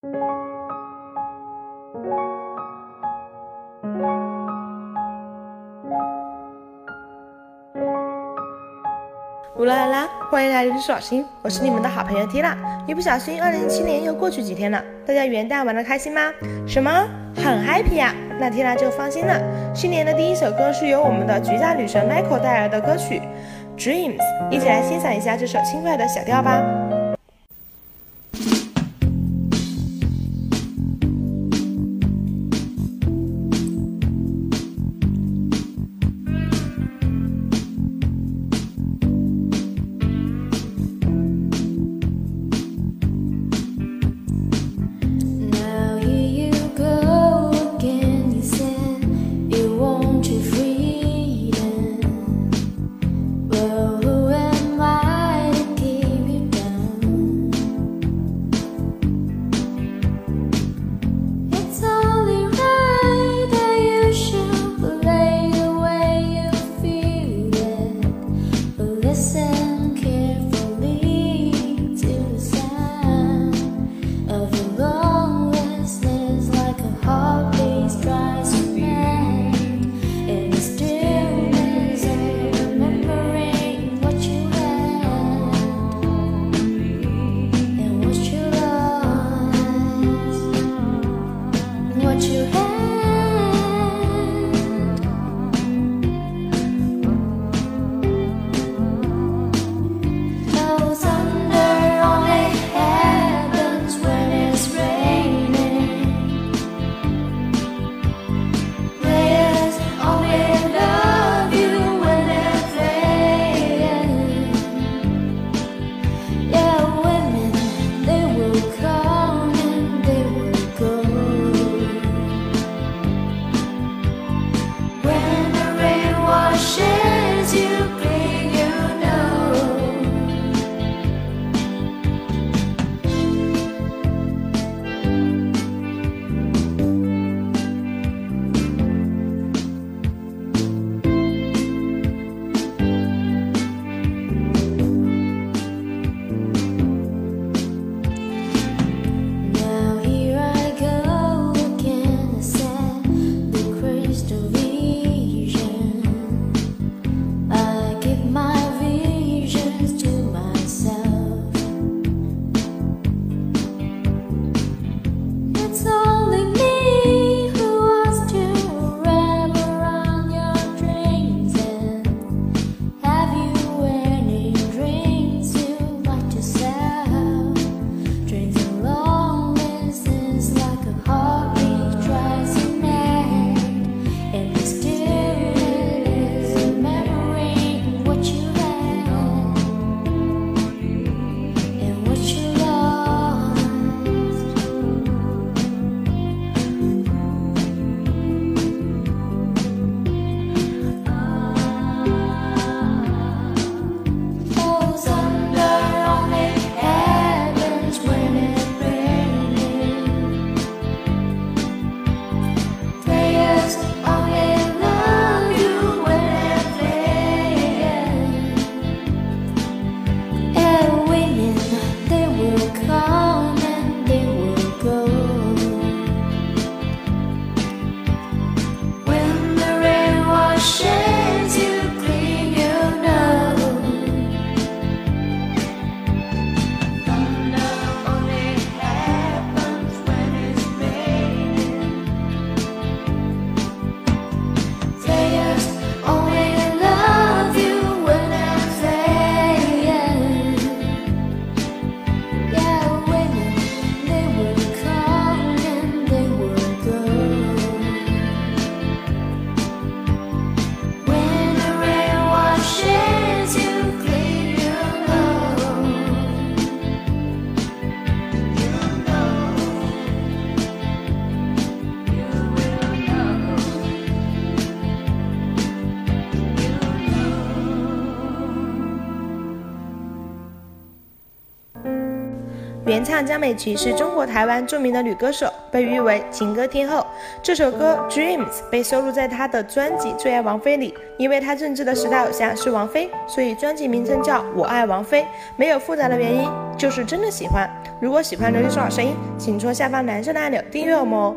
乌拉拉，欢迎来到历史老星，我是你们的好朋友 Tina。一不小心，二零一七年又过去几天了，大家元旦玩的开心吗？什么？很 happy 呀？那 Tina 就放心了。新年的第一首歌是由我们的橘子女神 Michael 带来的歌曲《Dreams》，一起来欣赏一下这首轻快的小调吧。原唱江美琪是中国台湾著名的女歌手，被誉为情歌天后。这首歌《Dreams》被收录在她的专辑《最爱王菲》里。因为她认知的时代偶像是王菲，所以专辑名称叫《我爱王菲》，没有复杂的原因，就是真的喜欢。如果喜欢刘丽说好声音，请戳下方蓝色的按钮订阅我们哦。